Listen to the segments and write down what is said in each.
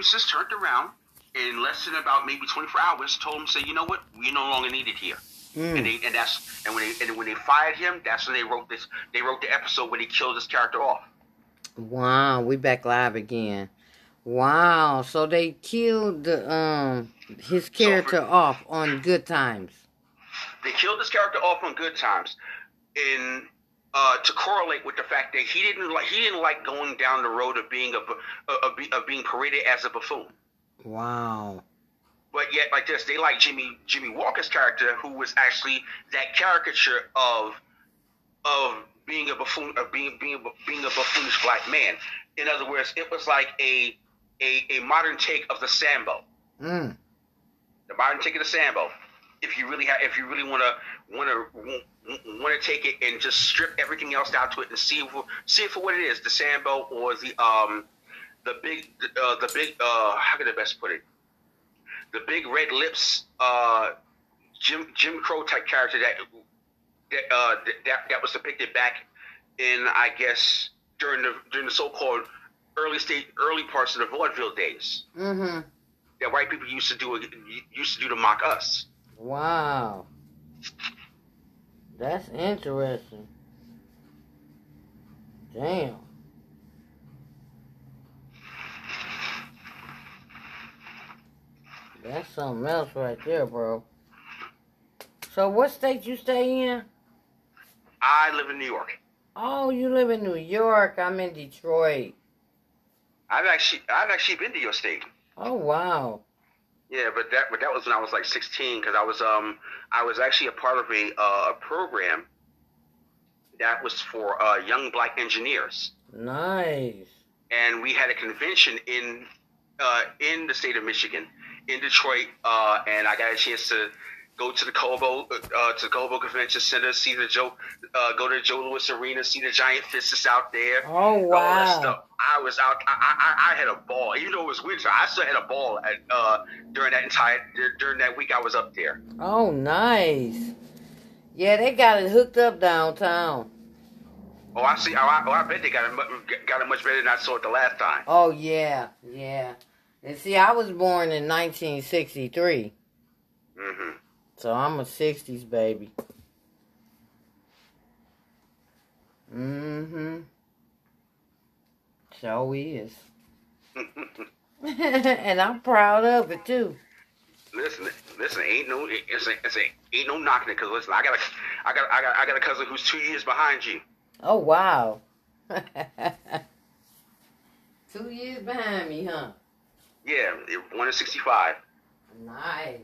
producers turned around in less than about maybe 24 hours, told him, say, you know what, we no longer need it here. Mm. And they and that's and when they and when they fired him, that's when they wrote this. They wrote the episode where he killed this character off. Wow, we back live again. Wow, so they killed the um his character so for, off on Good Times. They killed this character off on Good Times, in uh, to correlate with the fact that he didn't like he didn't like going down the road of being a of, of being paraded as a buffoon. Wow. But yet, like this, they like Jimmie Jimmie Walker's character, who was actually that caricature of of being a buffoon, of being being being a buffoonish black man. In other words, it was like a a, a modern take of the Sambo. Mm. The modern take of the Sambo. If you really have, if you really want to want to want to take it and just strip everything else down to it and see for, see it for what it is, the Sambo or the um the big uh, the big uh how can I best put it the big red lips uh Jim Jim Crow type character that that uh that, that was depicted back in I guess during the during the so called early state early parts of the vaudeville days. Mm-hmm. That white people used to do used to do to mock us. Wow. That's interesting. Damn. That's something else right there, bro. So what state you stay in? I live in New York. Oh, you live in New York. I'm in Detroit. I've actually I've actually been to your state. Oh wow. Yeah, but that but that was when I was like 16 because I was um I was actually a part of a uh, a program that was for uh, young black engineers. Nice. And we had a convention in uh, in the state of Michigan in Detroit, uh, and I got a chance to go to the Cobo uh, to the Cobo Convention Center, see the Joe, uh, go to the Joe Louis Arena, see the Giant Fists out there. Oh wow! I was out. I, I, I, had a ball, even though it was winter. I still had a ball at, uh, during that entire during that week I was up there. Oh, nice. Yeah, they got it hooked up downtown. Oh, I see. Oh, I, oh, I bet they got it got it much better than I saw it the last time. Oh yeah, yeah. And see, I was born in 1963. Mm-hmm. So I'm a 60s baby. Mm-hmm. So is. and I'm proud of it too. Listen, listen, ain't no, it's, a, it's a, ain't no knocking it. Cause listen, I got a, I got, I got, I got a cousin who's two years behind you. Oh wow. two years behind me, huh? Yeah, one in sixty-five. Nice.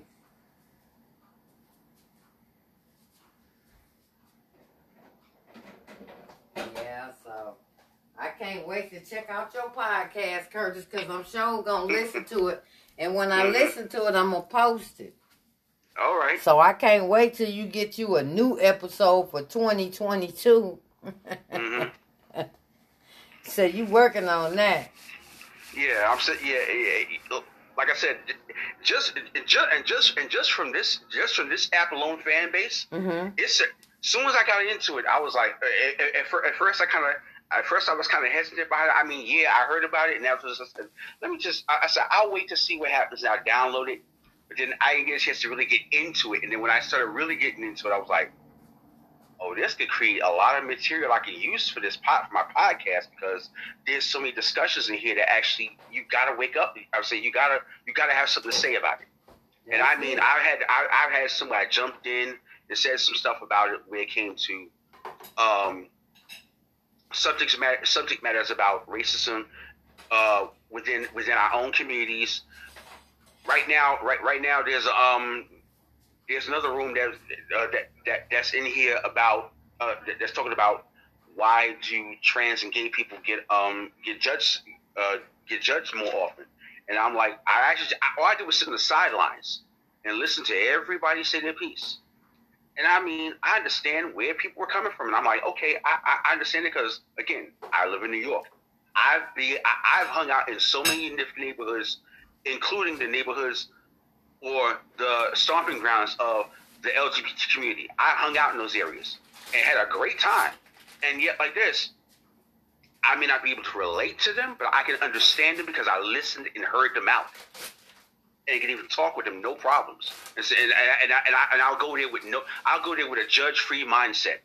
Yeah, so I can't wait to check out your podcast, Curtis, because I'm sure gonna listen to it. And when I mm-hmm. listen to it, I'm gonna post it. All right. So I can't wait till you get you a new episode for 2022. Mm-hmm. so you working on that? Yeah, I'm saying. Yeah, yeah, like I said, just just and just and just from this just from this app alone Fanbase, mm-hmm. it's as soon as I got into it, I was like, uh, at, at, at first I kind of. At first, I was kind of hesitant about it. I mean, yeah, I heard about it, and that was just, uh, let me just. I, I said, I'll wait to see what happens. And I download it, but then I didn't get a chance to really get into it. And then when I started really getting into it, I was like, oh, this could create a lot of material I can use for this pod, for my podcast because there's so many discussions in here that actually you got to wake up. I would say you gotta you gotta have something to say about it. And I mean, I had I, I've had somebody jumped in and said some stuff about it when it came to um, subjects matter subject matters about racism uh, within within our own communities. Right now, right right now, there's um there's another room that uh, that, that that's in here about uh, that's talking about why do trans and gay people get um get judged uh, get judged more often. And I'm like, I actually all I did was sit on the sidelines and listen to everybody say their piece. And I mean, I understand where people were coming from, and I'm like, okay, I, I understand it because again, I live in New York. I've be I, I've hung out in so many different neighborhoods, including the neighborhoods or the stomping grounds of the LGBT community. I hung out in those areas and had a great time. And yet, like this, I may not be able to relate to them, but I can understand them because I listened and heard them out. And can even talk with them, no problems. And, so, and, and, I, and, I, and I'll go there with no, I'll go there with a judge-free mindset,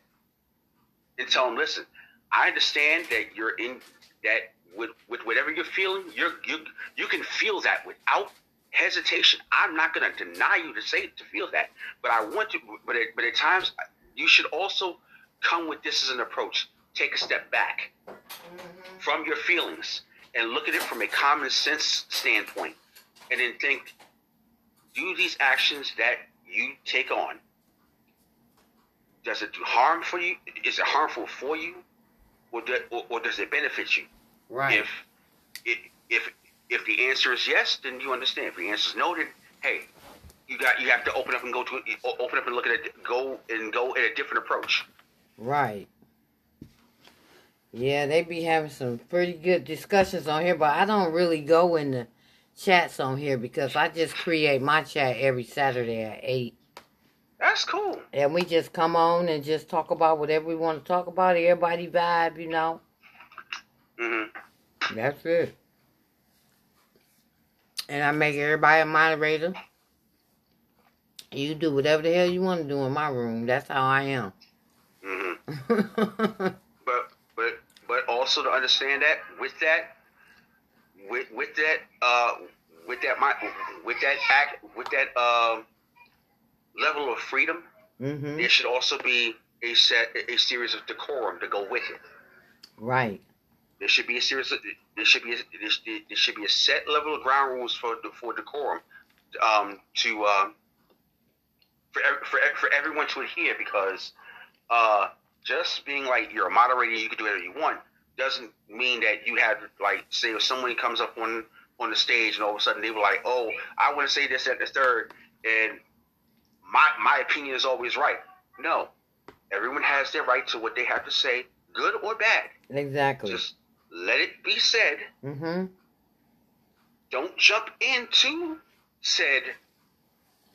and tell them, listen, I understand that you're in that with with whatever you're feeling, you're you you can feel that without hesitation. I'm not going to deny you to say to feel that, but I want to. But at, but at times, you should also come with this as an approach. Take a step back mm-hmm. from your feelings and look at it from a common sense standpoint, and then think: Do these actions that you take on does it do harm for you? Is it harmful for you, or, do, or, or does it benefit you? Right. If if if the answer is yes, then you understand. If the answer is no, then hey, you got you have to open up and go to open up and look at it, go and go at a different approach. Right. Yeah, they be having some pretty good discussions on here, but I don't really go in the chats on here because I just create my chat every Saturday at eight. That's cool. And we just come on and just talk about whatever we want to talk about. Everybody vibe, you know. Mm-hmm. That's it. And I make everybody a moderator. You do whatever the hell you want to do in my room. That's how I am. Mm-hmm. but but but also to understand that with that with with that uh with that my with that act with that um uh, level of freedom, mm-hmm. there should also be a set a series of decorum to go with it. Right. There should be a series. Of, there should be a, there should be a set level of ground rules for for decorum, um, to um, for for for everyone to adhere because uh, just being like you're a moderator, you can do whatever you want, doesn't mean that you have like say if someone comes up on on the stage and all of a sudden they were like, oh, I want to say this at the third, and my my opinion is always right. No, everyone has their right to what they have to say, good or bad. Exactly. Just let it be said. Mm-hmm. Don't jump into said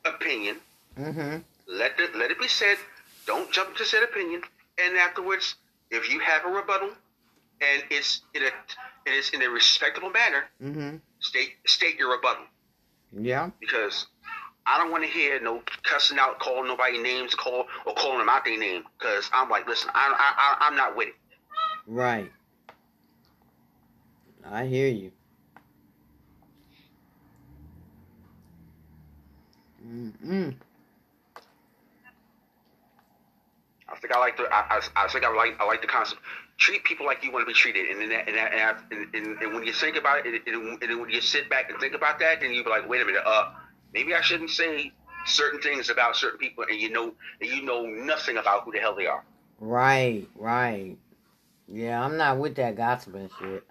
opinion. Mm-hmm. Let it let it be said. Don't jump into said opinion. And afterwards, if you have a rebuttal, and it's in a it is in a respectable manner, mm-hmm. state state your rebuttal. Yeah. Because I don't want to hear no cussing out, calling nobody names, call or calling them out their name. Because I'm like, listen, I, I, I I'm not with it. Right. I hear you. Mm-mm. I think I like the. I, I, I, think I like. I like the concept. Treat people like you want to be treated, and then and, and, and, and when you think about it, and, and when you sit back and think about that, then you be like, wait a minute. Uh, maybe I shouldn't say certain things about certain people, and you know, and you know nothing about who the hell they are. Right. Right. Yeah, I'm not with that gossiping shit.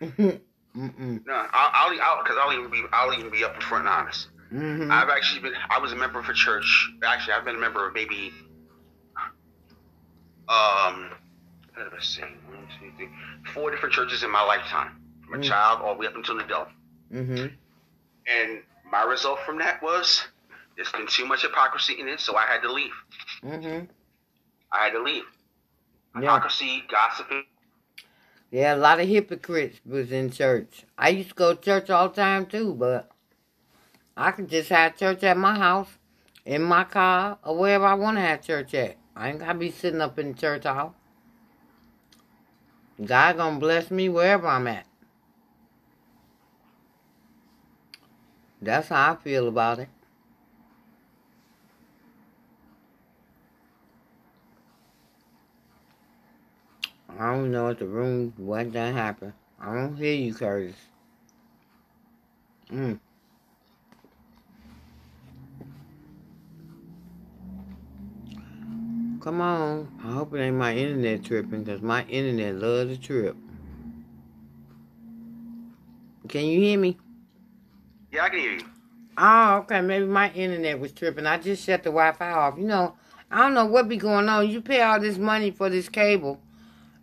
Mm-mm. No, I'll, because I'll, I'll, even be, I'll even be up in front and honest. Mm-hmm. I've actually been, I was a member of a church. Actually, I've been a member of maybe, um, what did I say? One, two, three, four different churches in my lifetime, from a mm-hmm. child all the way up until an adult. Mm-hmm. And my result from that was there's been too much hypocrisy in it, so I had to leave. Mm-hmm. I had to leave. Hypocrisy, yeah. gossiping, yeah, a lot of hypocrites was in church. I used to go to church all the time too, but I could just have church at my house, in my car, or wherever I want to have church at. I ain't gotta be sitting up in the church hall. God gonna bless me wherever I'm at. That's how I feel about it. I don't know if the room, what that happened. I don't hear you, Curtis. Mm. Come on. I hope it ain't my internet tripping, because my internet loves to trip. Can you hear me? Yeah, I can hear you. Oh, okay. Maybe my internet was tripping. I just shut the Wi-Fi off. You know, I don't know what be going on. You pay all this money for this cable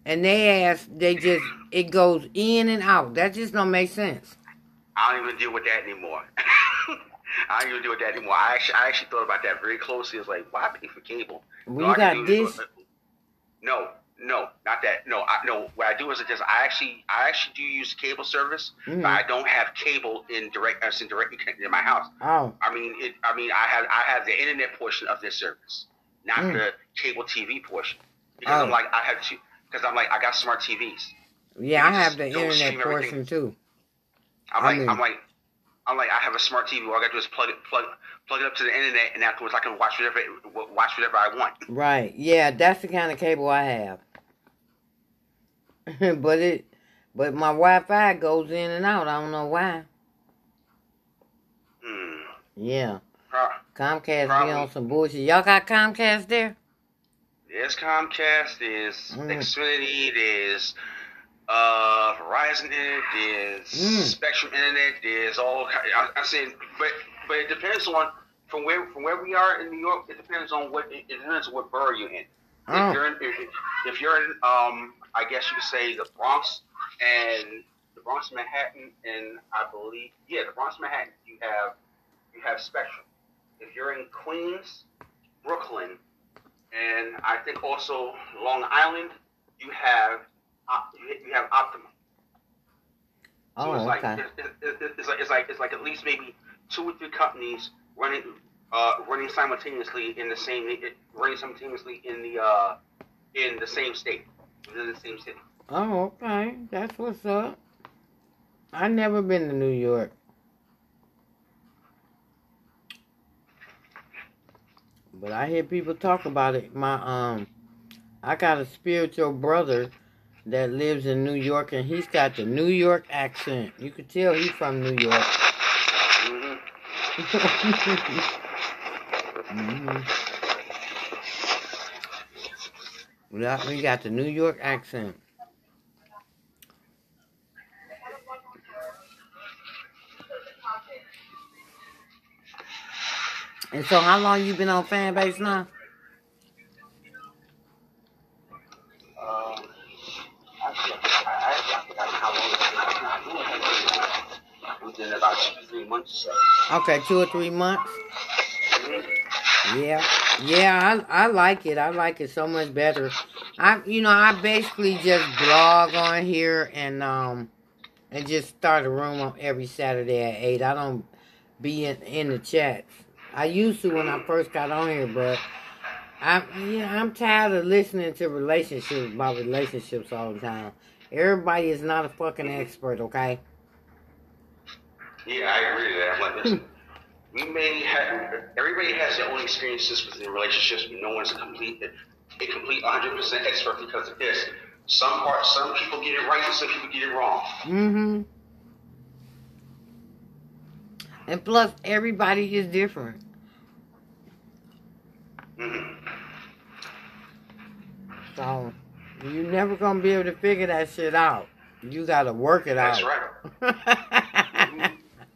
and they ask, they just it goes in and out. That just don't make sense. I don't even deal with that anymore. I don't even deal with that anymore. I actually, I actually thought about that very closely. It's like, why pay for cable? You got dish? No, no, not that. No, I, no. What I do is just I actually I actually do use cable service, Mhm. but I don't have cable in direct as in directly connected in my house. Oh, I mean, it. I mean, I have I have the internet portion of this service, not Mm. the cable TV portion, because I'm Oh. like I have two. Because I'm like I got smart TVs. yeah, I have the internet portion too. I'm I like mean- I'm like I'm like I have a smart TV. All I got to do is plug it plug plug it up to the internet, and afterwards I can watch whatever watch whatever I want. Right. Yeah, that's the kind of cable I have. but it, but my Wi-Fi goes in and out. I don't know why. Hmm. Yeah, Pro- Comcast be on some bullshit. Y'all got Comcast there? There's Comcast, there's Mm. Xfinity, there's uh, Verizon Internet, there's Mm. Spectrum Internet, there's all. I, I said, but but it depends on from where from where we are in New York. It depends on what it depends on what borough you're in. Oh. If you're in if, if you're in um, I guess you could say the Bronx and the Bronx, Manhattan, and I believe yeah, the Bronx, Manhattan. You have you have Spectrum. If you're in Queens, Brooklyn, and I think also Long Island, you have Op- you have Optimum. So Oh, it's like, okay. it's, it's, it's like it's like it's like at least maybe two or three companies running uh, running simultaneously in the same running simultaneously in the uh, in the same state within the same city. Oh, okay. That's what's up. I never been to New York. But I hear people talk about it. My um I got a spiritual brother that lives in New York and he's got the New York accent. You could tell he's from New York. hmm hmm Yeah, we got the New York accent. And so, how long you been on Fanbase now? Um, actually, I, I, I forgot how long it's been. Within about two, three months. Okay, two or three months. Mhm. Yeah, yeah, I I like it. I like it so much better. I you know I basically just blog on here and um and just start a room on every Saturday at eight. I don't be in in the chats. I used to when I first got on here, but I yeah I'm tired of listening to relationships about relationships all the time. Everybody is not a fucking expert, okay? Yeah, I agree with that. I'm like, listen, we may have everybody has their own experiences within relationships, but no one's a complete a complete 100 percent expert because of this. Some parts, some people get it right, and some people get it wrong. Mm-hmm. And plus, everybody is different. hmm So you're never gonna be able to figure that shit out. You gotta work it That's out. That's right.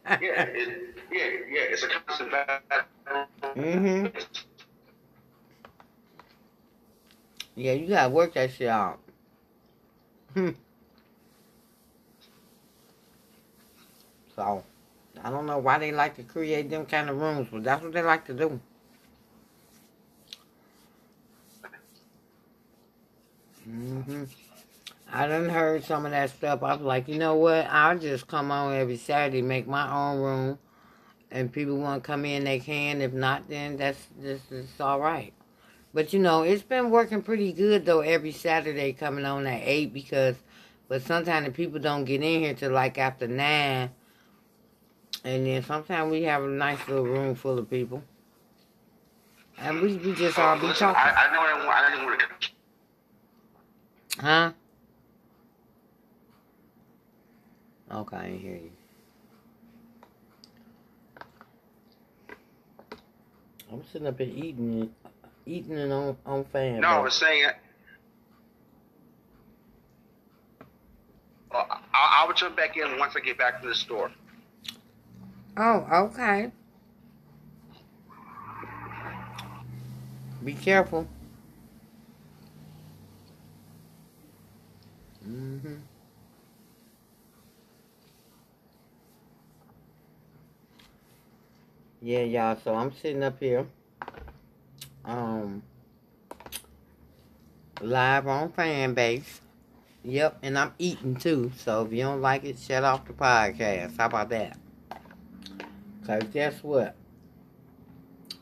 Yeah, it, yeah, yeah. It's a constant battle. Mm-hmm. yeah, you gotta work that shit out. Hmm. So I don't know why they like to create them kind of rooms, but that's what they like to do. hmm I done heard some of that stuff. I was like, you know what? I'll just come on every Saturday, make my own room, and people want to come in, they can. If not, then that's this is all right. But you know, it's been working pretty good though. Every Saturday coming on at eight because, but sometimes the people don't get in here till like after nine, and then sometimes we have a nice little room full of people, and we we just all be talking, I, I I, huh? Okay, I hear you. I'm sitting up here eating it, eating it on on fan. No, I base. was saying. Uh, I, I will jump back in once I get back to the store. Oh, okay. Be careful. Mm-hmm. Yeah, y'all. So I'm sitting up here, um, live on Fanbase. Yep, and I'm eating too. So if you don't like it, shut off the podcast. How about that? Cause guess what?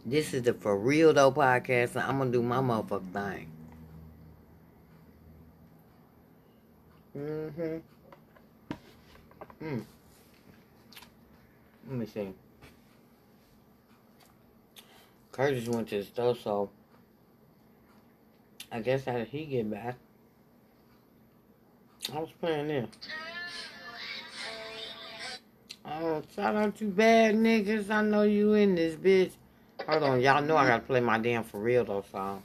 This is the For Real Though podcast, and I'm gonna do my motherfucking thing. Mm-hmm. Hmm. Let me see. Curtis went to the store, so I guess how did he get back? I was playing there. Oh, shout out to bad niggas. I know you in this bitch. Hold on, y'all know I gotta play my damn for real though song.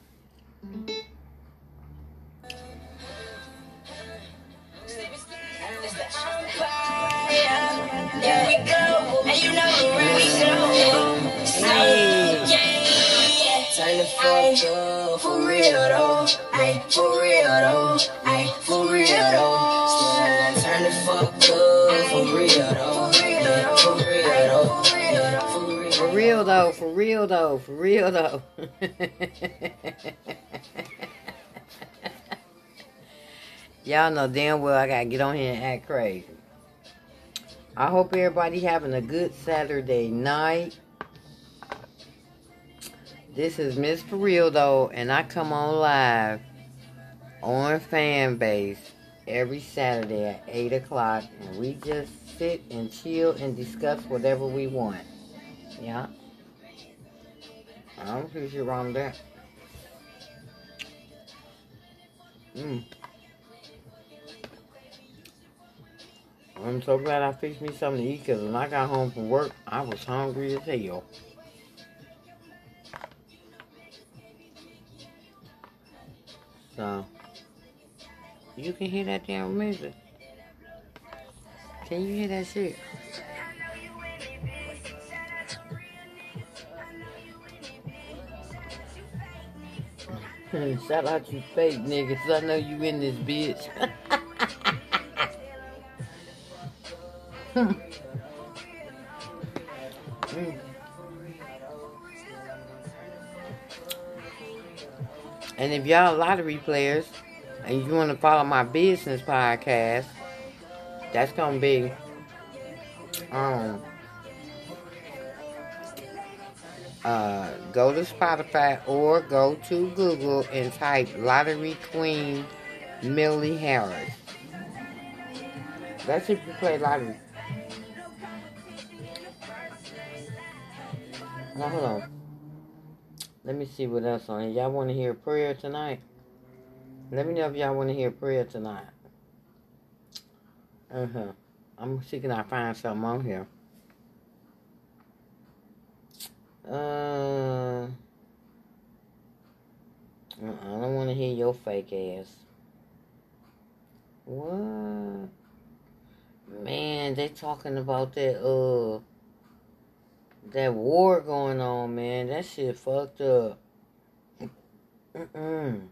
For real though. For real though. For real though. Turn the fuck up for real though. Yeah, for real though. For real though. For real though. For real though. Y'all know damn well I gotta get on here and act crazy. I hope everybody having a good Saturday night. This is Miss For Real though, and I come on live on Fanbase every Saturday at 8 o'clock, and we just sit and chill and discuss whatever we want. Yeah. I don't see shit wrong with that. Mm. I'm so glad I fixed me something to eat because when I got home from work, I was hungry as hell. So, you can hear that damn music. Can you hear that shit? Shout out to fake niggas. I know you in this bitch. And if y'all lottery players and you want to follow my business podcast, that's gonna be um uh go to Spotify or go to Google and type Lottery Queen Millie Harris. That's if you play lottery. Now hold on. Let me see what else on Y'all want to hear prayer tonight? Let me know if y'all want to hear prayer tonight. Uh huh. I'm seeing I find something on here. Uh, I don't want to hear your fake ass. What? Man, they talking about that, uh, that war going on, man. That shit fucked up. Mm-mm.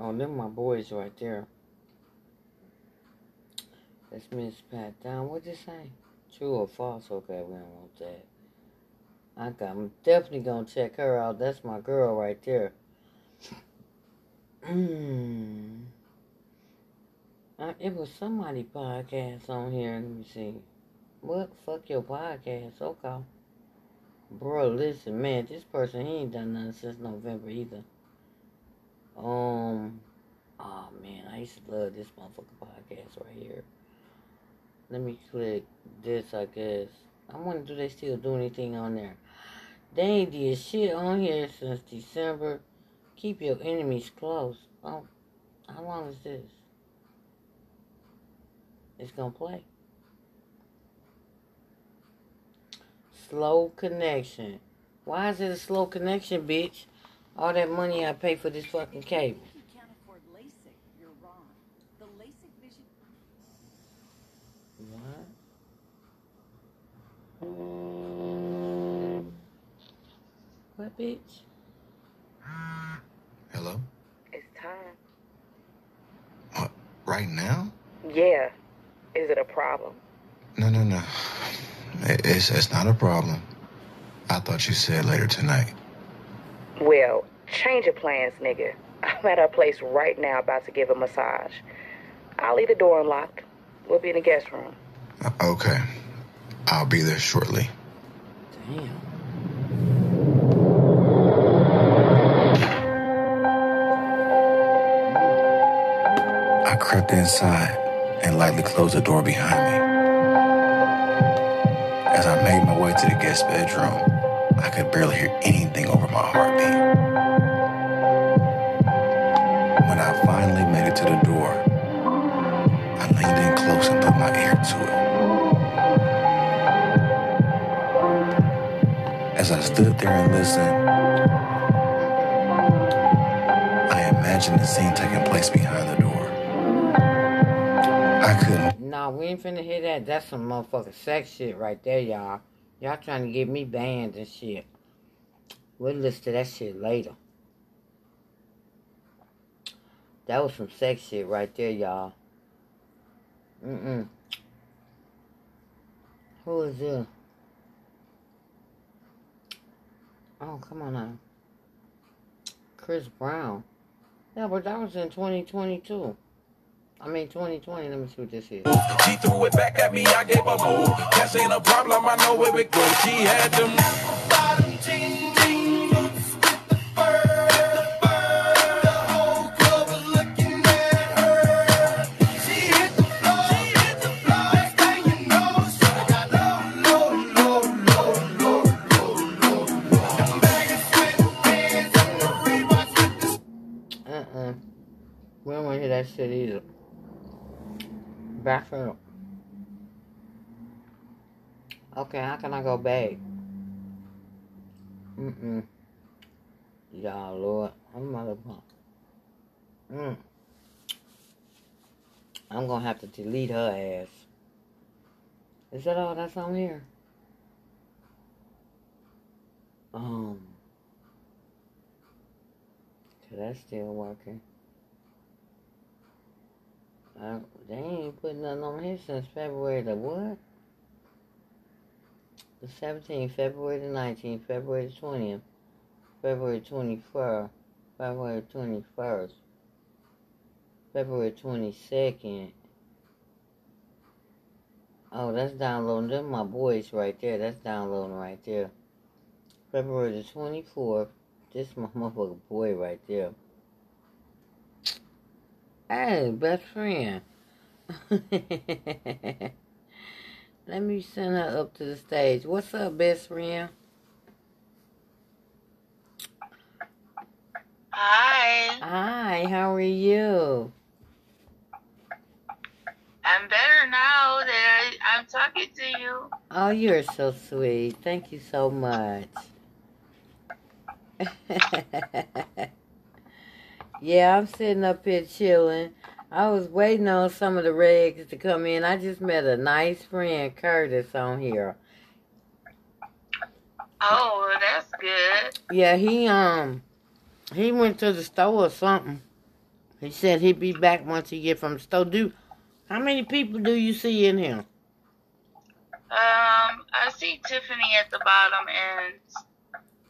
Oh, them my boys right there. That's Miss Pat Down. What'd you say? True or false? Okay, we don't want that. I got, I'm definitely gonna check her out. That's my girl right there. Hmm. Uh, it was somebody podcast on here. Let me see. What? Fuck your podcast. Okay. Bro, listen, man, this person, he ain't done nothing since November either. Um, oh man, I used to love this motherfucking podcast right here. Let me click this, I guess. I wonder, do they still do anything on there? They ain't did shit on here since December. Keep your enemies close. Oh, how long is this? It's gonna play. Slow connection. Why is it a slow connection, bitch? All that money I pay for this fucking cable. You can't afford LASIK, you're wrong. The LASIK vision. What? What, bitch? Hello? It's time. Uh, right now? Yeah. Is it a problem? No, no, no. It- It's, it's not a problem. I thought you said later tonight. Well, Change of plans, nigga. I'm at her place right now about to give a massage. I'll leave the door unlocked. We'll be in the guest room. Okay. I'll be there shortly. Damn. I crept inside and lightly closed the door behind me. As I made my way to the guest bedroom, I could barely hear anything over my heartbeat. When I finally made it to the door, I leaned in close and put my ear to it. As I stood there and listened, I imagined the scene taking place behind the door. I couldn't We ain't finna hear that. That's some motherfucking sex shit right there, y'all. Y'all trying to get me banned and shit. We'll listen to that shit later. That was some sex shit right there, y'all. Mm-mm. Who is this? Oh, come on now. Chris Brown. Yeah, but that was in 2022. I mean, 2020. Let me see what this is. She threw it back at me, I gave her more. Cash ain't a problem, I know where it goes. She had them bottom boots with fur, the Uh-uh. We don't want to hear that shit either. Back up. Okay, how can I go back? Mm-mm. Y'all, Lord. I'm motherfucker. Mm. I'm gonna have to delete her ass. Is that all that's on here? Um. Okay, that's still working. Uh, they ain't putting nothing on here since February the what? The 17th, February the 19th, February the 20th, February 21st, February 21st, February 22nd. Oh, that's downloading. Them my boys right there. That's downloading right there. February the 24th. This my motherfucking boy right there. Hey, best friend. Let me send her up to the stage. What's up, best friend? Hi, Hi, how are you? I'm better now that I, I'm talking to you. Oh, you're so sweet. Thank you so much. yeah, I'm sitting up here chilling. I was waiting on some of the regs to come in. I just met a nice friend, Curtis, on here. Oh, that's good. Yeah, he um he went to the store or something. He said he'd be back once he get from the store. Do how many people do you see in here? Um, I see Tiffany at the bottom, and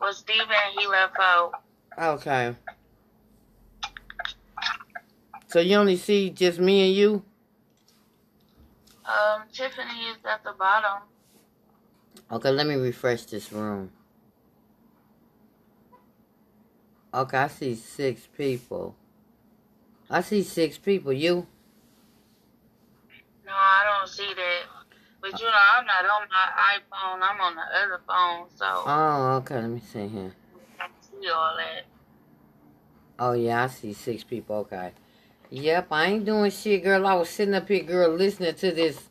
was Steven he left out. Okay. So you only see just me and you? Um, Tiffany is at the bottom. Okay, let me refresh this room. Okay, I see six people. I see six people. You? No, I don't see that. But you know, I'm not on my iPhone. I'm on the other phone, so Oh, okay. Let me see here. I see all that. Oh yeah, I see six people. Okay. Yep, I ain't doing shit, girl. I was sitting up here, girl, listening to this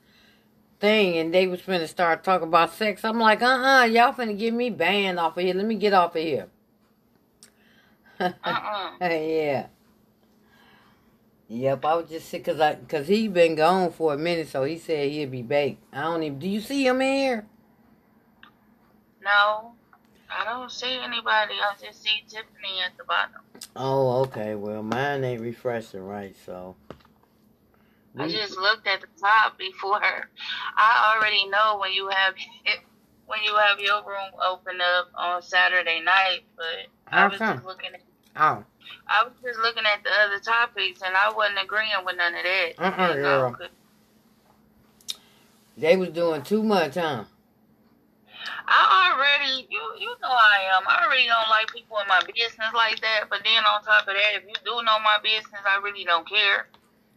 thing, and they was finna start talking about sex. I'm like, uh uh-uh, uh, you all finna get me banned off of here. Let me get off of here. Uh-uh. yeah. Yep, I was just sick cause I cause he been gone for a minute, so he said he'd be back. I don't even. Do you see him in here? No, I don't see anybody. I just see Tiffany at the bottom. Oh, okay. Well, mine ain't refreshing, right? So. I just looked at the top before. I already know when you have it, when you have your room open up on Saturday night, but I was just looking at the Oh, I was just looking at the other topics and I wasn't agreeing with none of that. Uh-uh, know, girl. they was doing too much, huh? I already, you you know I am. I already don't like people in my business like that. But then on top of that, if you do know my business, I really don't care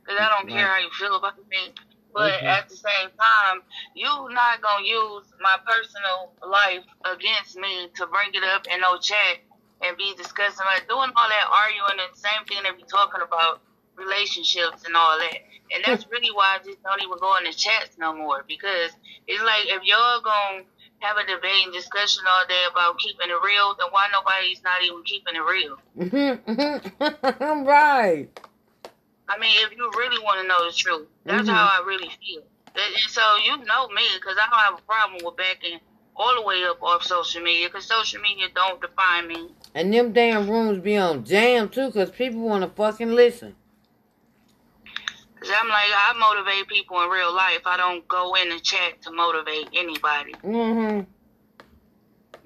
because I don't care how you feel about me. But Mhm. at the same time, you not gonna use my personal life against me to bring it up in no chat and be discussing like doing all that arguing and the same thing they be talking about relationships and all that. And that's really why I just don't even go in the chats no more because it's like if y'all gonna have a debate and discussion all day about keeping it real, then why nobody's not even keeping it real? I'm right. I mean, if you really want to know the truth, that's Mhm. how I really feel. And so you know me, because I don't have a problem with backing all the way up off social media, because social media don't define me. And them damn rooms be on jam too, cause people want to fucking listen. Because I'm like, I motivate people in real life. I don't go in the chat to motivate anybody. Mm-hmm.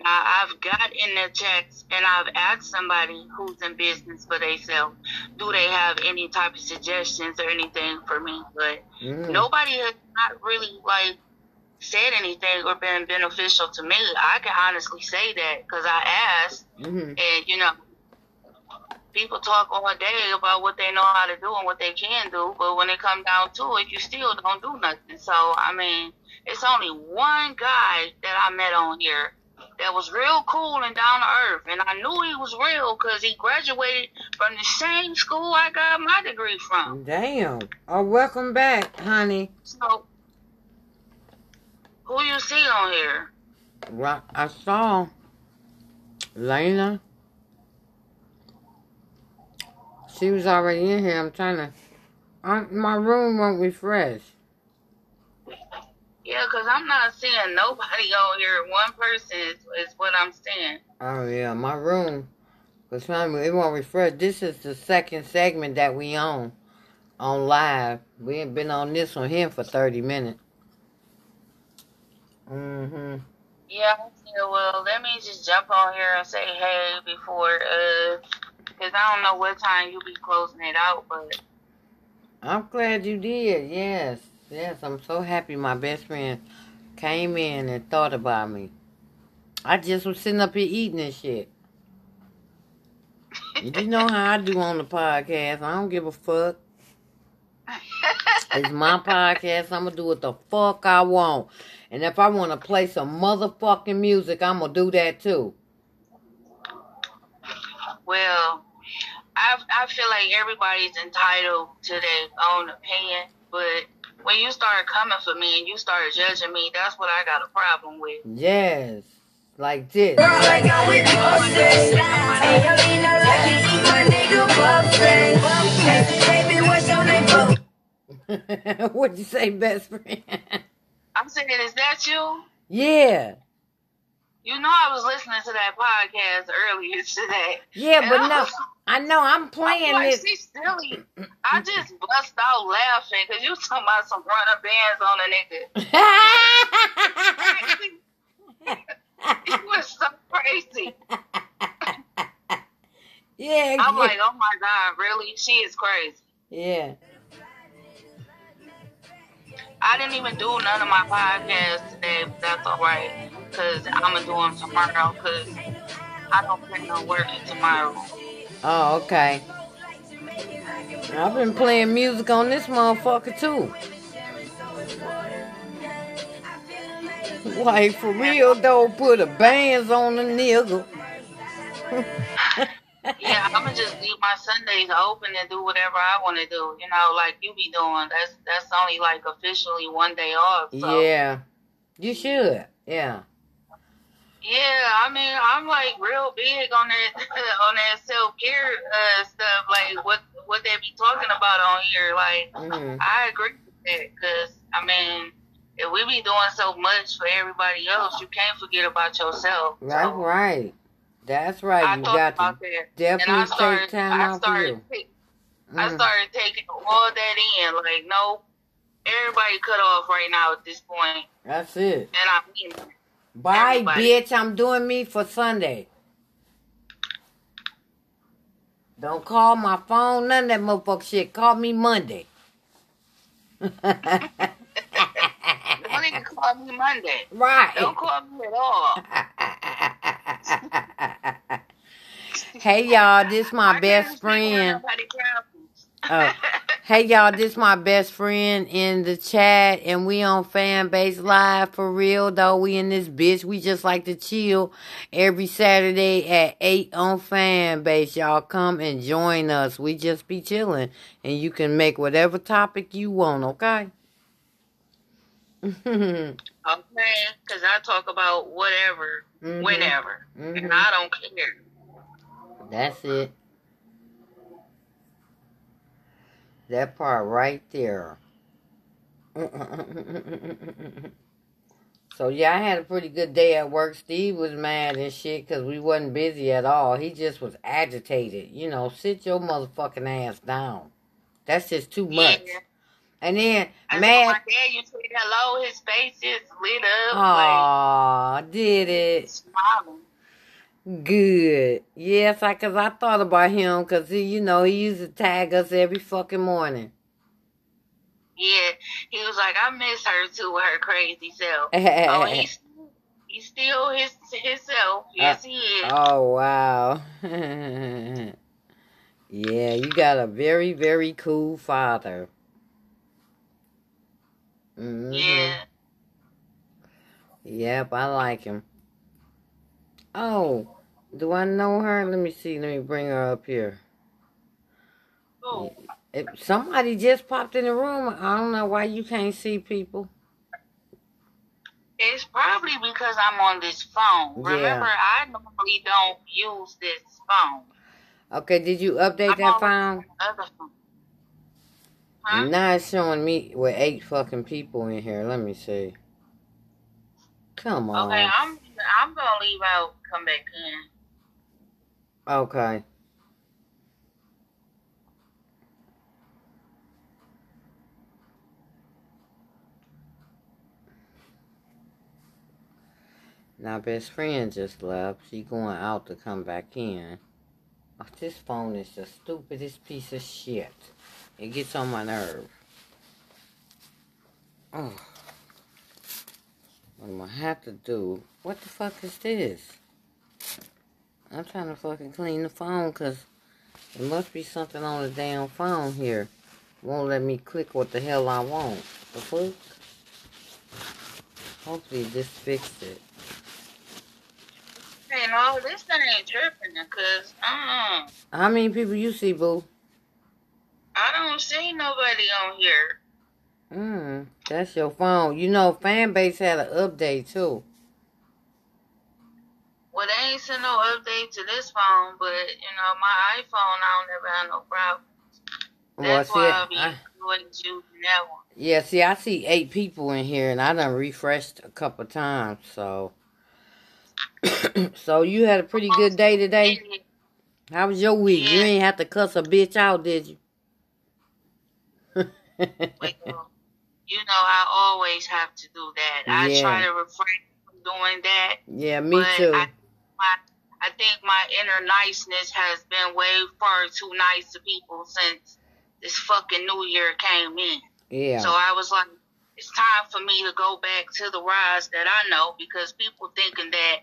Now, I've got in the chats and I've asked somebody who's in business for themselves, do they have any type of suggestions or anything for me? But mm nobody has not really like said anything or been beneficial to me. I can honestly say that because I asked, hmm and you know, people talk all day about what they know how to do and what they can do, but when it comes down to it, you still don't do nothing. So I mean, it's only one guy that I met on here that was real cool and down to earth, and I knew he was real because he graduated from the same school I got my degree from. Damn. Oh, welcome back, honey. So, who you see on here? Well, I saw Lena. She was already in here. I'm trying to. I, my room won't refresh. Yeah, because I'm not seeing nobody on here. One person is, is what I'm seeing. Oh yeah, my room. Cause time it won't refresh. This is the second segment that we on on live. We ain't been on this one here for thirty minutes. Mm-hmm. Yeah, yeah, well, let me just jump on here and say hey before, uh, because I don't know what time you be closing it out, but I'm glad you did. Yes, yes. I'm so happy my best friend came in and thought about me. I just was sitting up here eating and shit. You know how I do on the podcast. I don't give a fuck. It's my podcast. I'm gonna do what the fuck I want. And if I want to play some motherfucking music, I'm gonna do that too. Well, I I feel like everybody's entitled to their own opinion, but when you start coming for me and you start judging me, that's what I got a problem with. Yes, like this. What'd you say, best friend? I'm saying, is that you? yeah, You know, I was listening to that podcast earlier today. yeah, but I no, I know I'm playing like, this. she's silly. I just bust out laughing because you talking about some runner bands on a nigga. it was so crazy. yeah, I'm yeah, like, oh my god, really? She is crazy. yeah. I didn't even do none of my podcasts today, but that's all right because I'm gonna do them tomorrow because I don't plan on working tomorrow. Oh, okay. I've been playing music on this motherfucker too. Like for real though, put a bands on the nigga. Yeah, I'm gonna just leave my Sundays open and do whatever I want to do. You know, like you be doing. That's that's only like officially one day off. So. Yeah, you should. Yeah. Yeah, I mean, I'm like real big on that on that self care uh, stuff, like what what they be talking about on here. Like, hmm I agree with that because I mean, if we be doing so much for everybody else, you can't forget about yourself. That's So, right. That's I right. You got to that, definitely and I started take time I out for you. take- I Mm. started taking all that in. Like, no, everybody cut off right now at this point, That's it. and I mean. Bye, Everybody. bitch. I'm doing me for Sunday. Don't call my phone, none of that motherfucker shit. Call me Monday. Don't even call me Monday. right. Don't call me at all. hey y'all, this my I best friend. Oh. Hey y'all, this my best friend in the chat and we on Fanbase live for real though. We in this bitch. We just like to chill every Saturday at 8 on Fanbase. Y'all come and join us. We just be chilling and you can make whatever topic you want, okay? Okay, because I talk about whatever, whenever, Mhm. and I don't care. That's it. That part right there. so yeah, I had a pretty good day at work. Steve was mad and shit because we wasn't busy at all. He just was agitated. You know, sit your motherfucking ass down. That's just too much. Yeah. And then I mad. my dad, you said hello, his face is lit up, Aw, did it. smiling. Good. Yes, I cause I thought about him because he, you know, he used to tag us every fucking morning. Yeah, he was like, I miss her too with her crazy self. oh, he's he's still his himself. Uh, yes, he is. oh wow. yeah, you got a very very cool father. Hmm yeah. Yep, I like him. Oh, do I know her? Let me see. Let me bring her up here. Ooh. If somebody just popped in the room. I don't know why you can't see people. It's probably because I'm on this phone. Yeah. Remember, I normally don't use this phone. Okay, did you update I'm that phone? on the other phone. Huh? Now it's showing me with eight fucking people in here. Let me see. Come on. Okay, I'm I'm gonna leave out, come back in. Okay. Now best friend just left. She going out to come back in. Oh, this phone is the stupidest piece of shit. It gets on my nerve. Oh. What am I have to do? What the fuck is this? I'm trying to fucking clean the phone because there must be something on the damn phone here. Won't let me click what the hell I want. The fuck? Hopefully this fixed it. Hey, no, this thing ain't tripping, cause uh, How many people you see, boo? I don't see nobody on here. Mm, that's your phone. You know, Fanbase had an update too. Well, they ain't sent no update to this phone, but you know, my iPhone, I don't never have no problem. Well, That's see, why I'll be I, using that one. yeah, see, I see eight people in here, and I done refreshed a couple times. So, so you had a pretty good day today. How was your week? You ain't have to cuss a bitch out, did you? Well, you know, I always have to do that. I Yeah. try to refrain from doing that. yeah, me but too. I, my, I think my inner niceness has been way far too nice to people since this fucking new year came in. yeah. So I was like, it's time for me to go back to the rise that I know because people thinking that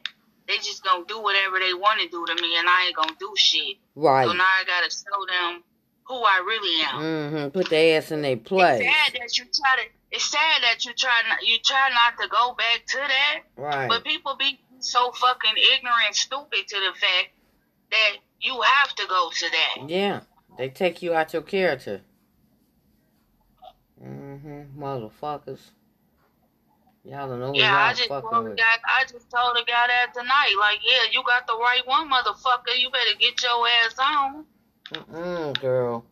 they just gonna do whatever they want to do to me and I ain't gonna do shit. Right. So now I gotta show them who I really am. Mm-hmm. Put their ass in their place. It's sad that you try to. It's sad that you try not. You try not to go back to that. Right. But people be so fucking ignorant, stupid to the fact that you have to go to that. Yeah. They take you out your character. Mm-hmm. Motherfuckers. Y'all don't know Yeah, I just told the guy. I just told the guy that tonight. Like, yeah, you got the right one, motherfucker. You better get your ass on. Mm-mm, girl.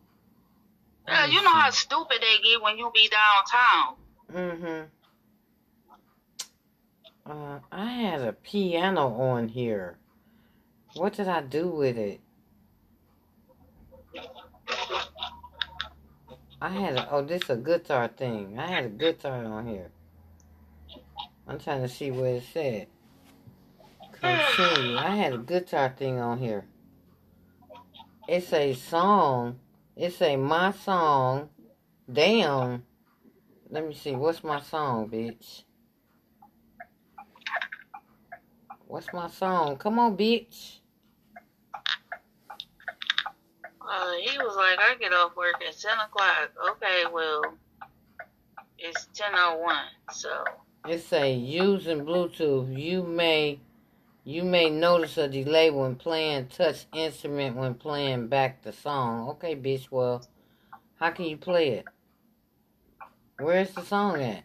Yeah, you know how stupid they get when you be downtown. Mm-hmm. Uh, I had a piano on here. What did I do with it? I had a, oh, this is a guitar thing. I had a guitar on here. I'm trying to see what it said. Continue. I had a guitar thing on here. It's a song. It's a my song. Damn. Let me see. What's my song, bitch? What's my song? Come on, bitch. Uh, he was like, I get off work at 10 o'clock. Okay, well, it's 10.01, so. It say using Bluetooth, you may you may notice a delay when playing touch instrument when playing back the song. Okay, bitch, well, how can you play it? Where's the song at?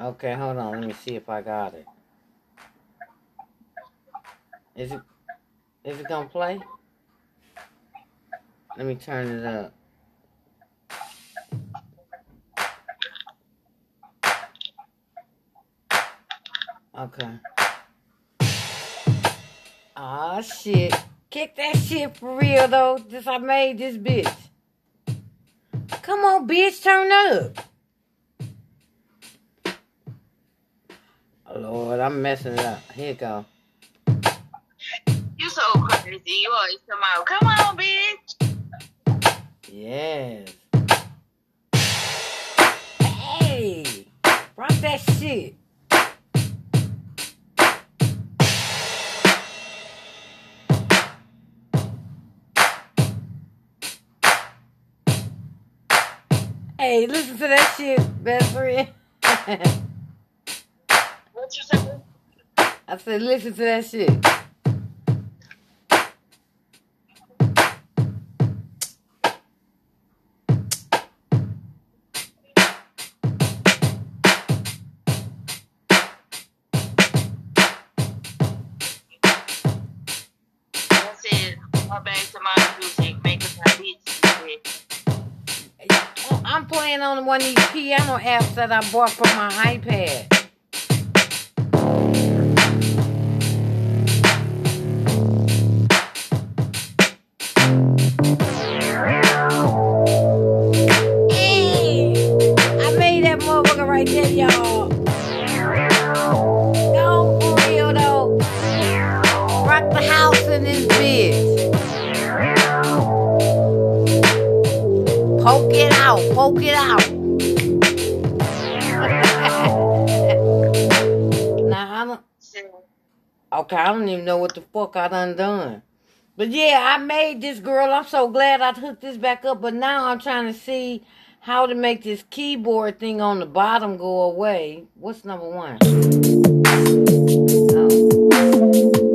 Okay, hold on, let me see if I got it. Is it is it gonna play? Let me turn it up. Okay. Aw, shit. Kick that shit for real, though. This I made this bitch. Come on, bitch, turn up. Oh, Lord, I'm messing it up. Here you go. You so crazy. You always come out, come on, bitch. Yes. Hey, rock that shit. Hey, listen to that shit, best friend. What you say? I said, listen to that shit. On one of these piano apps that I bought for my iPad. Poke it out. now I don't. Okay, I don't even know what the fuck I done done. But yeah, I made this girl. I'm so glad I hooked this back up. But now I'm trying to see how to make this keyboard thing on the bottom go away. What's number one? Oh,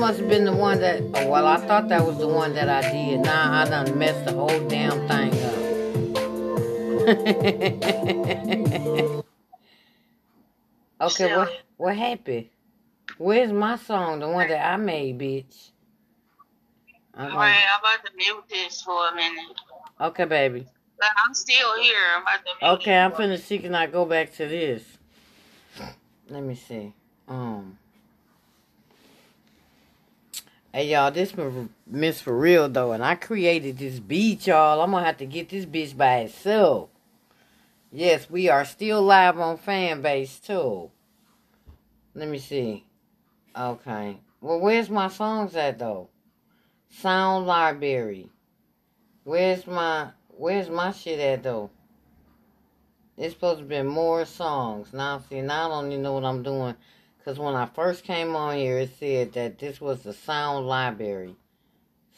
must have been the one that. oh, Well, I thought that was the one that I did. Nah, I done messed the whole damn thing up. okay, what what happened? Where's my song? The one that I made, bitch. I'm gonna- Alright, I'm about to mute this for a minute. okay, baby. But I'm still here. I'm about to mute Okay, I'm finna see can I go back to this. Let me see. Um. Hey y'all, this Miss for real though, and I created this beat, y'all. I'm gonna have to get this bitch by itself. Yes, we are still live on Fanbase too. Let me see. Okay. Well, where's my songs at though? Sound library. Where's my Where's my shit at though? It's supposed to be more songs. Now, see, now I don't even know what I'm doing. Because when I first came on here, it said that this was the sound library.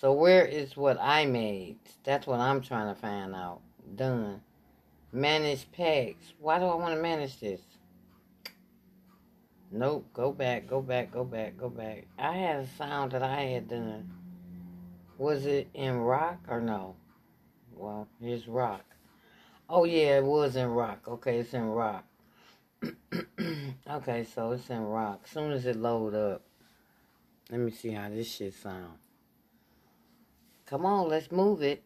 So where is what I made? That's what I'm trying to find out. Done. Manage packs. Why do I want to manage this? Nope. Go back, go back, go back, go back. I had a sound that I had done. Was it in rock or no? Well, here's rock. Oh yeah, it was in rock. Okay, it's in rock. okay, so it's in rock. Soon as it load up, let me see how this shit sound. Come on, let's move it.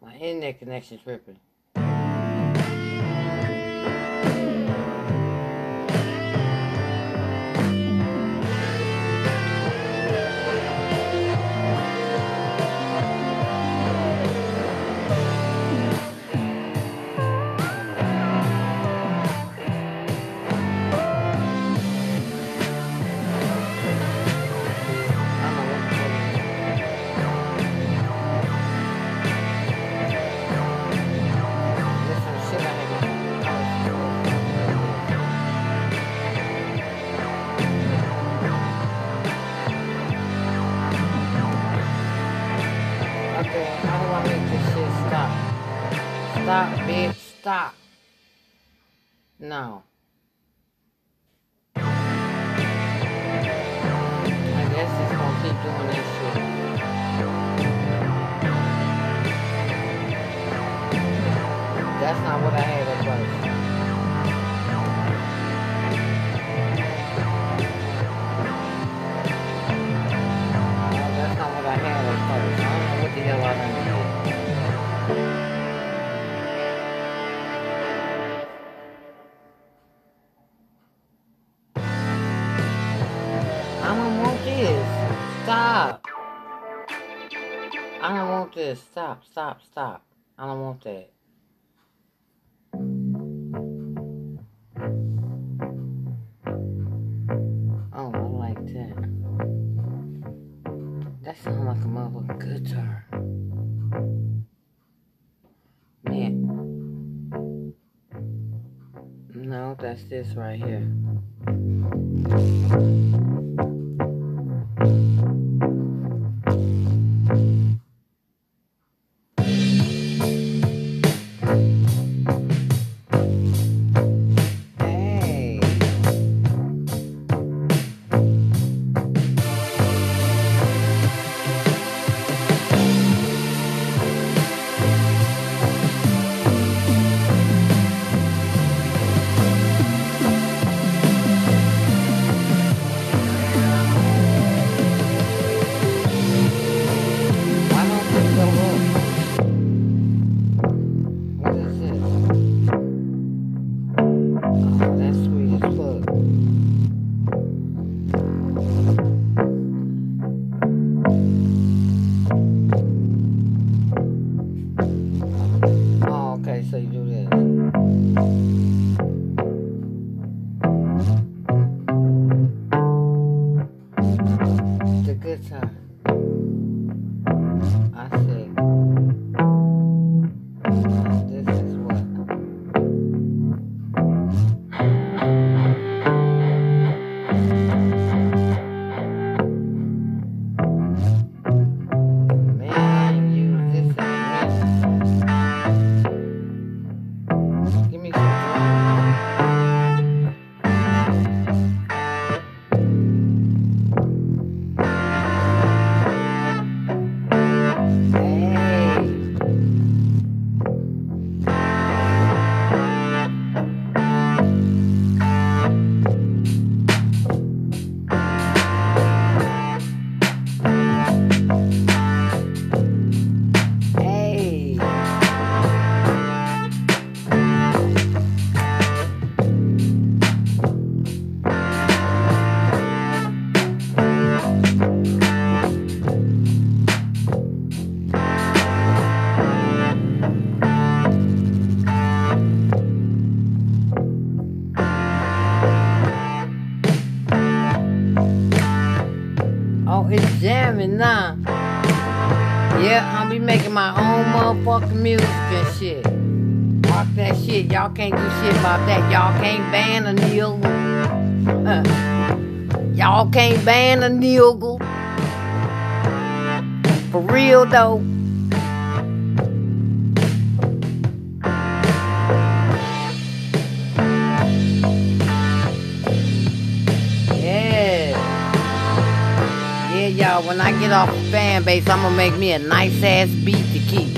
My internet connection's ripping. this. Stop, stop, stop. I don't want that. Oh, I like that. That sounds like a mother guitar. Man. No, that's this right here. and a niggle. For real though. Yeah. Yeah, y'all, when I get off the Fanbase, I'm gonna make me a nice ass beat to keep.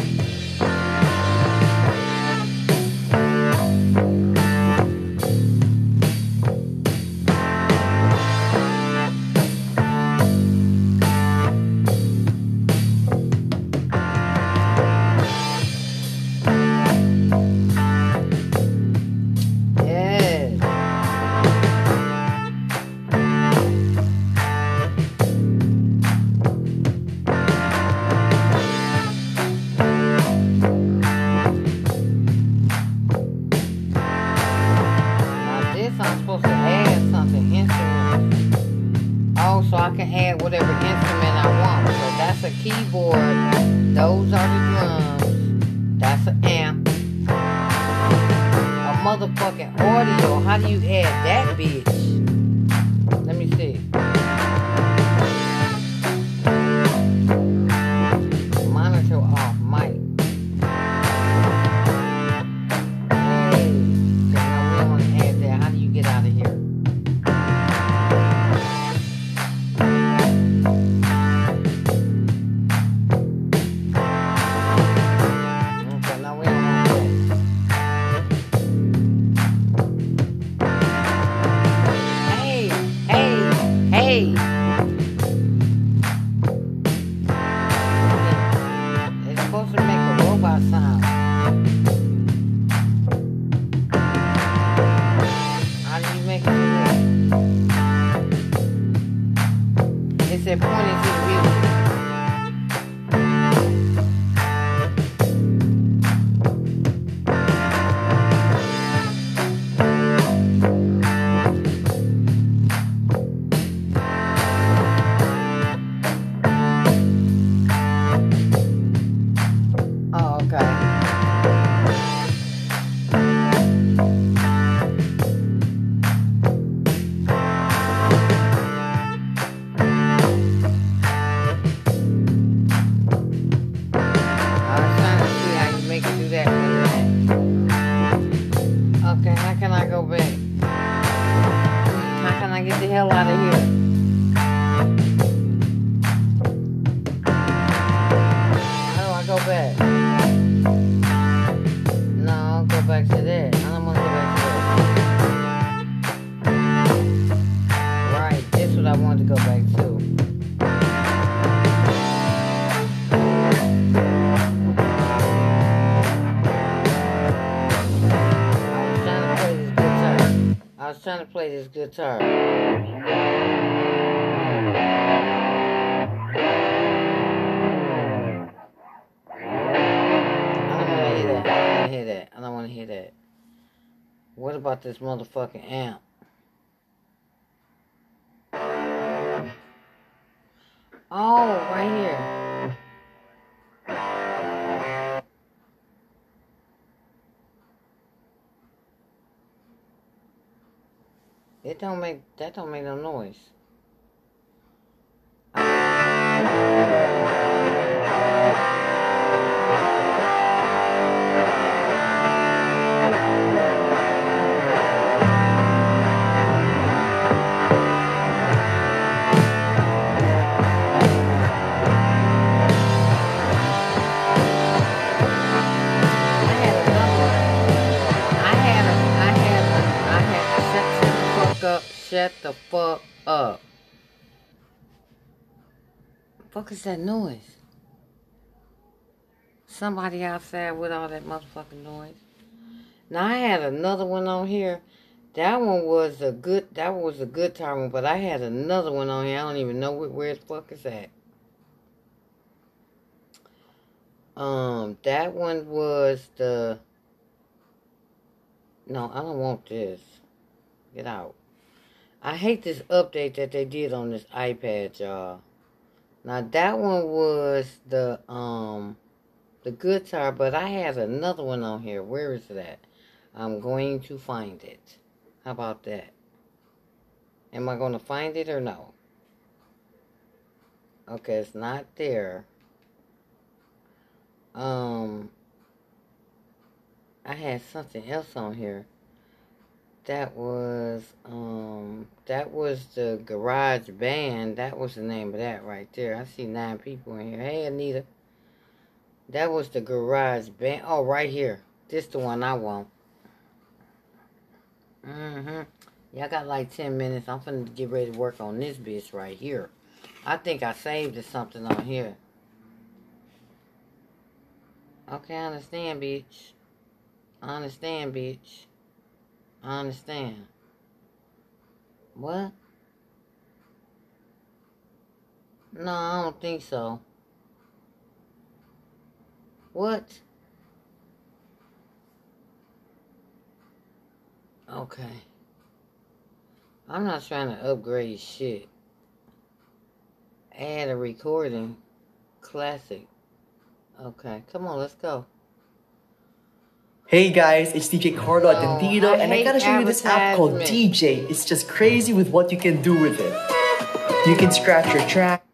Guitar. I don't want to hear that. I don't to hear that. What about this motherfucking amp? Oh, right here. It don't make that don't make no noise. I shut the fuck up. Fuck is that noise? Somebody outside with all that motherfucking noise. Now I had another one on here. That one was a good. That was a good time one, but I had another one on here. I don't even know where, the fuck is at. Um, that one was the. No, I don't want this. Get out. I hate this update that they did on this iPad, y'all. Now that one was the um the guitar, but I had another one on here. Where is that? I'm going to find it. How about that? Am I going to find it or no? Okay, it's not there. Um, I had something else on here. That was um that was the GarageBand. That was the name of that right there. I see nine people in here. Hey Anita. That was the GarageBand. Oh, right here. This the one I want. Mm-hmm. I got like ten minutes. I'm finna get ready to work on this bitch right here. I think I saved it something on here. Okay, I understand, bitch. I understand, bitch. I understand. What? No, I don't think so. What? Okay. I'm not trying to upgrade shit. Add a recording. Classic. Okay, come on, let's go. Hey guys, it's DJ Carlo Oh, Atendido, I and I gotta show you this app called. DJ. It's just crazy with what you can do with it. You can scratch your track.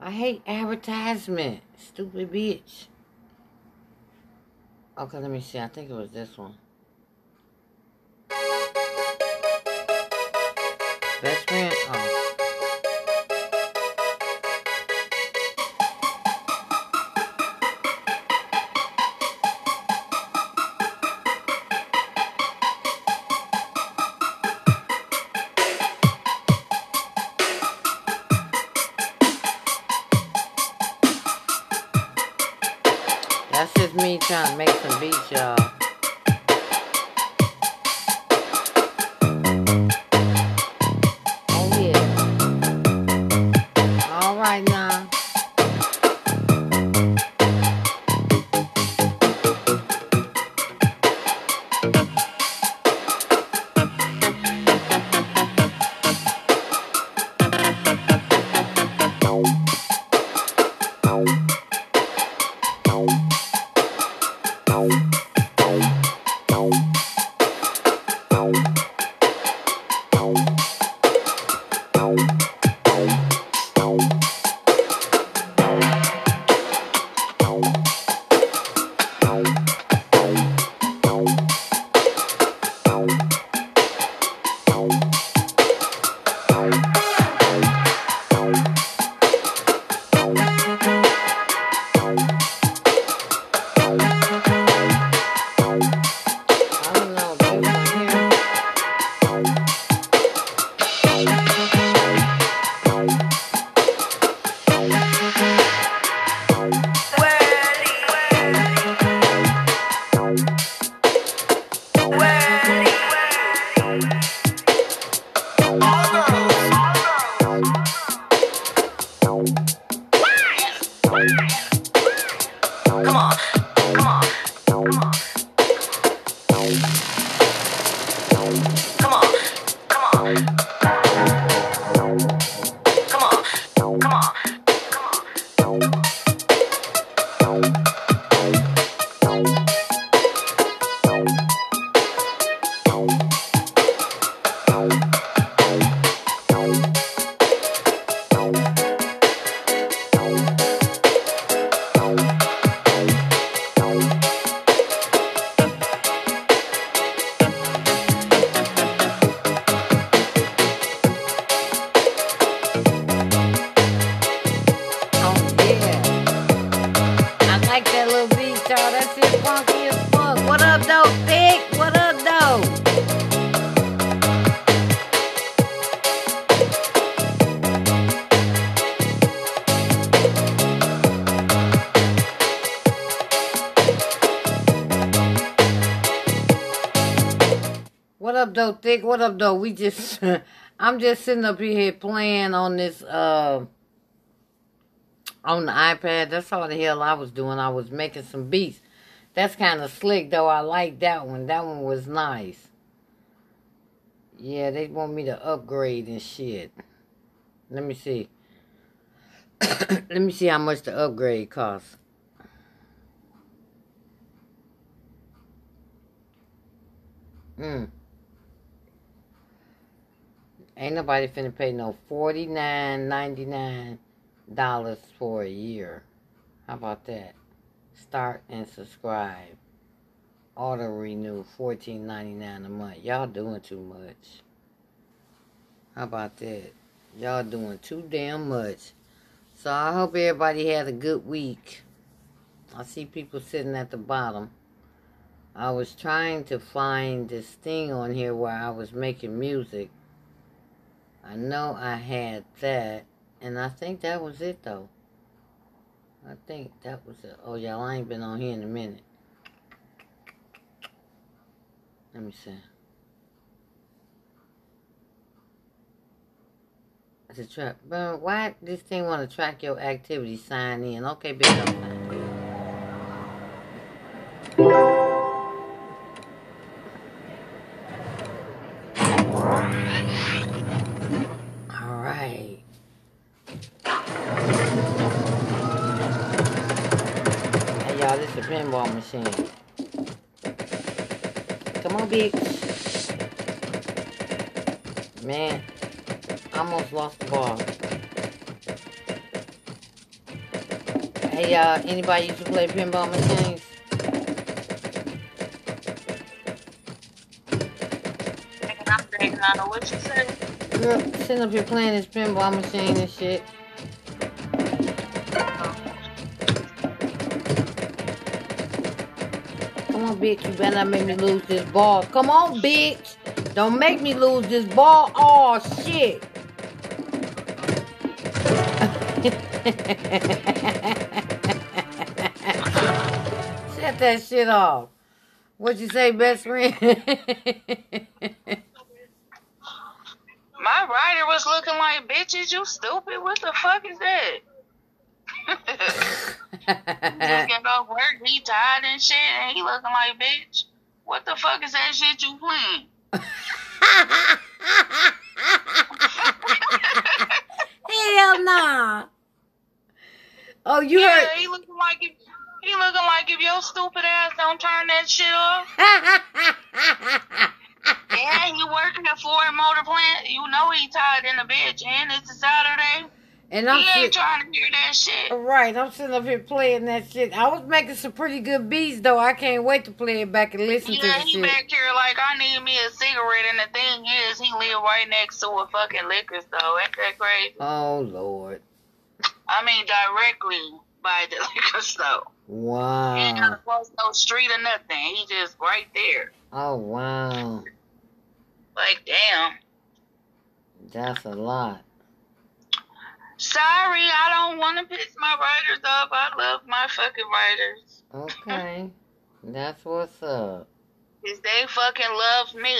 I hate advertisement. Stupid bitch. Okay, let me see. I think it was this one. Best friend? Oh. Though, Thick? What up, though? We just, I'm just sitting up here playing on this, uh, on the iPad. That's all the hell I was doing. I was making some beats. That's kind of slick, though. I like that one. That one was nice. Yeah, they want me to upgrade and shit. Let me see. Let me see how much the upgrade costs. Hmm. Ain't nobody finna pay no forty nine ninety nine dollars for a year. How about that? Start and subscribe. Auto renew fourteen ninety nine a month. Y'all doing too much. How about that? Y'all doing too damn much. So I hope everybody had a good week. I see people sitting at the bottom. I was trying to find this thing on here where I was making music. I know I had that, and I think that was it though. I think that was it. Oh, y'all, I ain't been on here in a minute. Let me see. It's a track. But why this thing want to track your activity? Sign in. Okay, big Uh, anybody used to play pinball machines? I'm thinking, know what you say. Girl, sitting up here playing this pinball machine and shit. Come on, bitch. You better not make me lose this ball. Come on, bitch. Don't make me lose this ball. Oh, shit. That shit off. What'd you say, best friend? My rider was looking like, bitches, you stupid. What the fuck is that? Just got off work, he tired and shit, and he looking like, bitch, what the fuck is that shit you playing? Hell nah. Oh, you yeah, heard. he looking like if, he looking like if your stupid ass don't turn that shit off. Yeah, he working at Ford Motor Plant. You know he tired in the bitch, and it's a Saturday. and I'm He ain't sit- trying to hear that shit. right. I'm sitting up here playing that shit. I was making some pretty good beats though. I can't wait to play it back and listen to Yeah, he shit. back here like I need me a cigarette, and the thing is, he live right next to a fucking liquor store. Ain't that crazy? Oh Lord. I mean, directly by the liquor store. He ain't Wow. gotta cross no street or nothing. He just right there. Oh wow. Like, damn. That's a lot. Sorry, I don't want to piss my writers off. I love my fucking writers. Okay. That's what's up. Cause they fucking love me.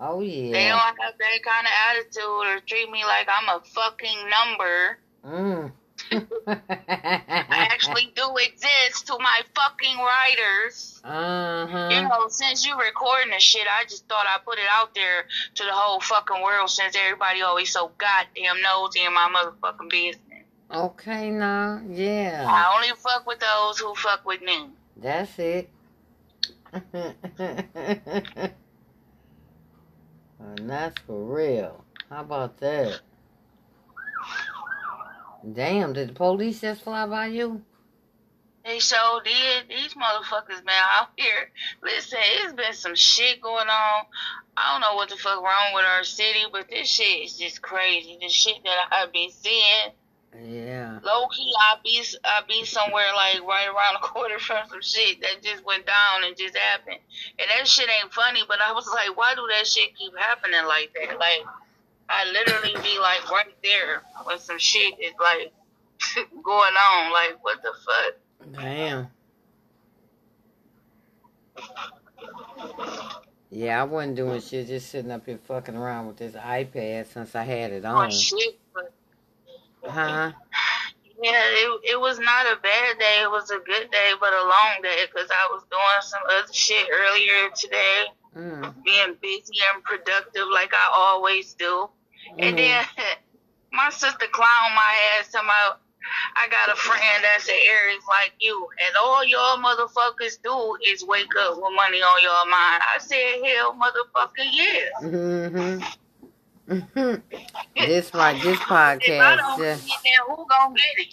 Oh yeah. They don't have that kind of attitude or treat me like I'm a fucking number. Mm. I actually do exist to my fucking writers. You uh-huh. know, since you recording the shit, I just thought I'd put it out there to the whole fucking world since everybody always so goddamn nosy in my motherfucking business. Okay now. Yeah. I only fuck with those who fuck with me. That's it. and that's for real. How about that? Damn, did the police just fly by you? They sure did. These motherfuckers been out here. Listen, it's been some shit going on. I don't know what the fuck wrong with our city, but this shit is just crazy. The shit that I've been seeing. Yeah. Low key, I be I be somewhere like right around the corner from some shit that just went down and just happened, and that shit ain't funny. But I was like, why do that shit keep happening like that? Like, I literally be like right there when some shit is like going on. Like, what the fuck? Damn. Yeah, I wasn't doing shit, just sitting up here fucking around with this iPad since I had it Oh on. shit, but Huh? yeah, it it was not a bad day. It was a good day, but a long day because I was doing some other shit earlier today. Mm. being busy and productive like I always do. And Mhm. then my sister clown my ass about I got a friend that's an Aries like you, and all y'all motherfuckers do is wake up with money on your mind. I said, hell, motherfucker, yeah. Mm-hmm. this right, this If I podcast just who gonna get it?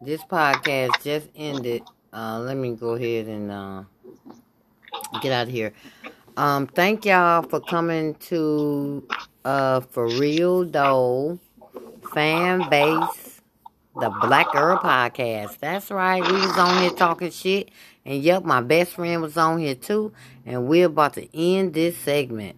this podcast just ended. Uh, let me go ahead and uh, get out of here. Um, thank y'all for coming to uh for real though Fanbase the Black Girl podcast. That's right. We was on here talking shit, and yep, my best friend was on here too. And we're about to end this segment.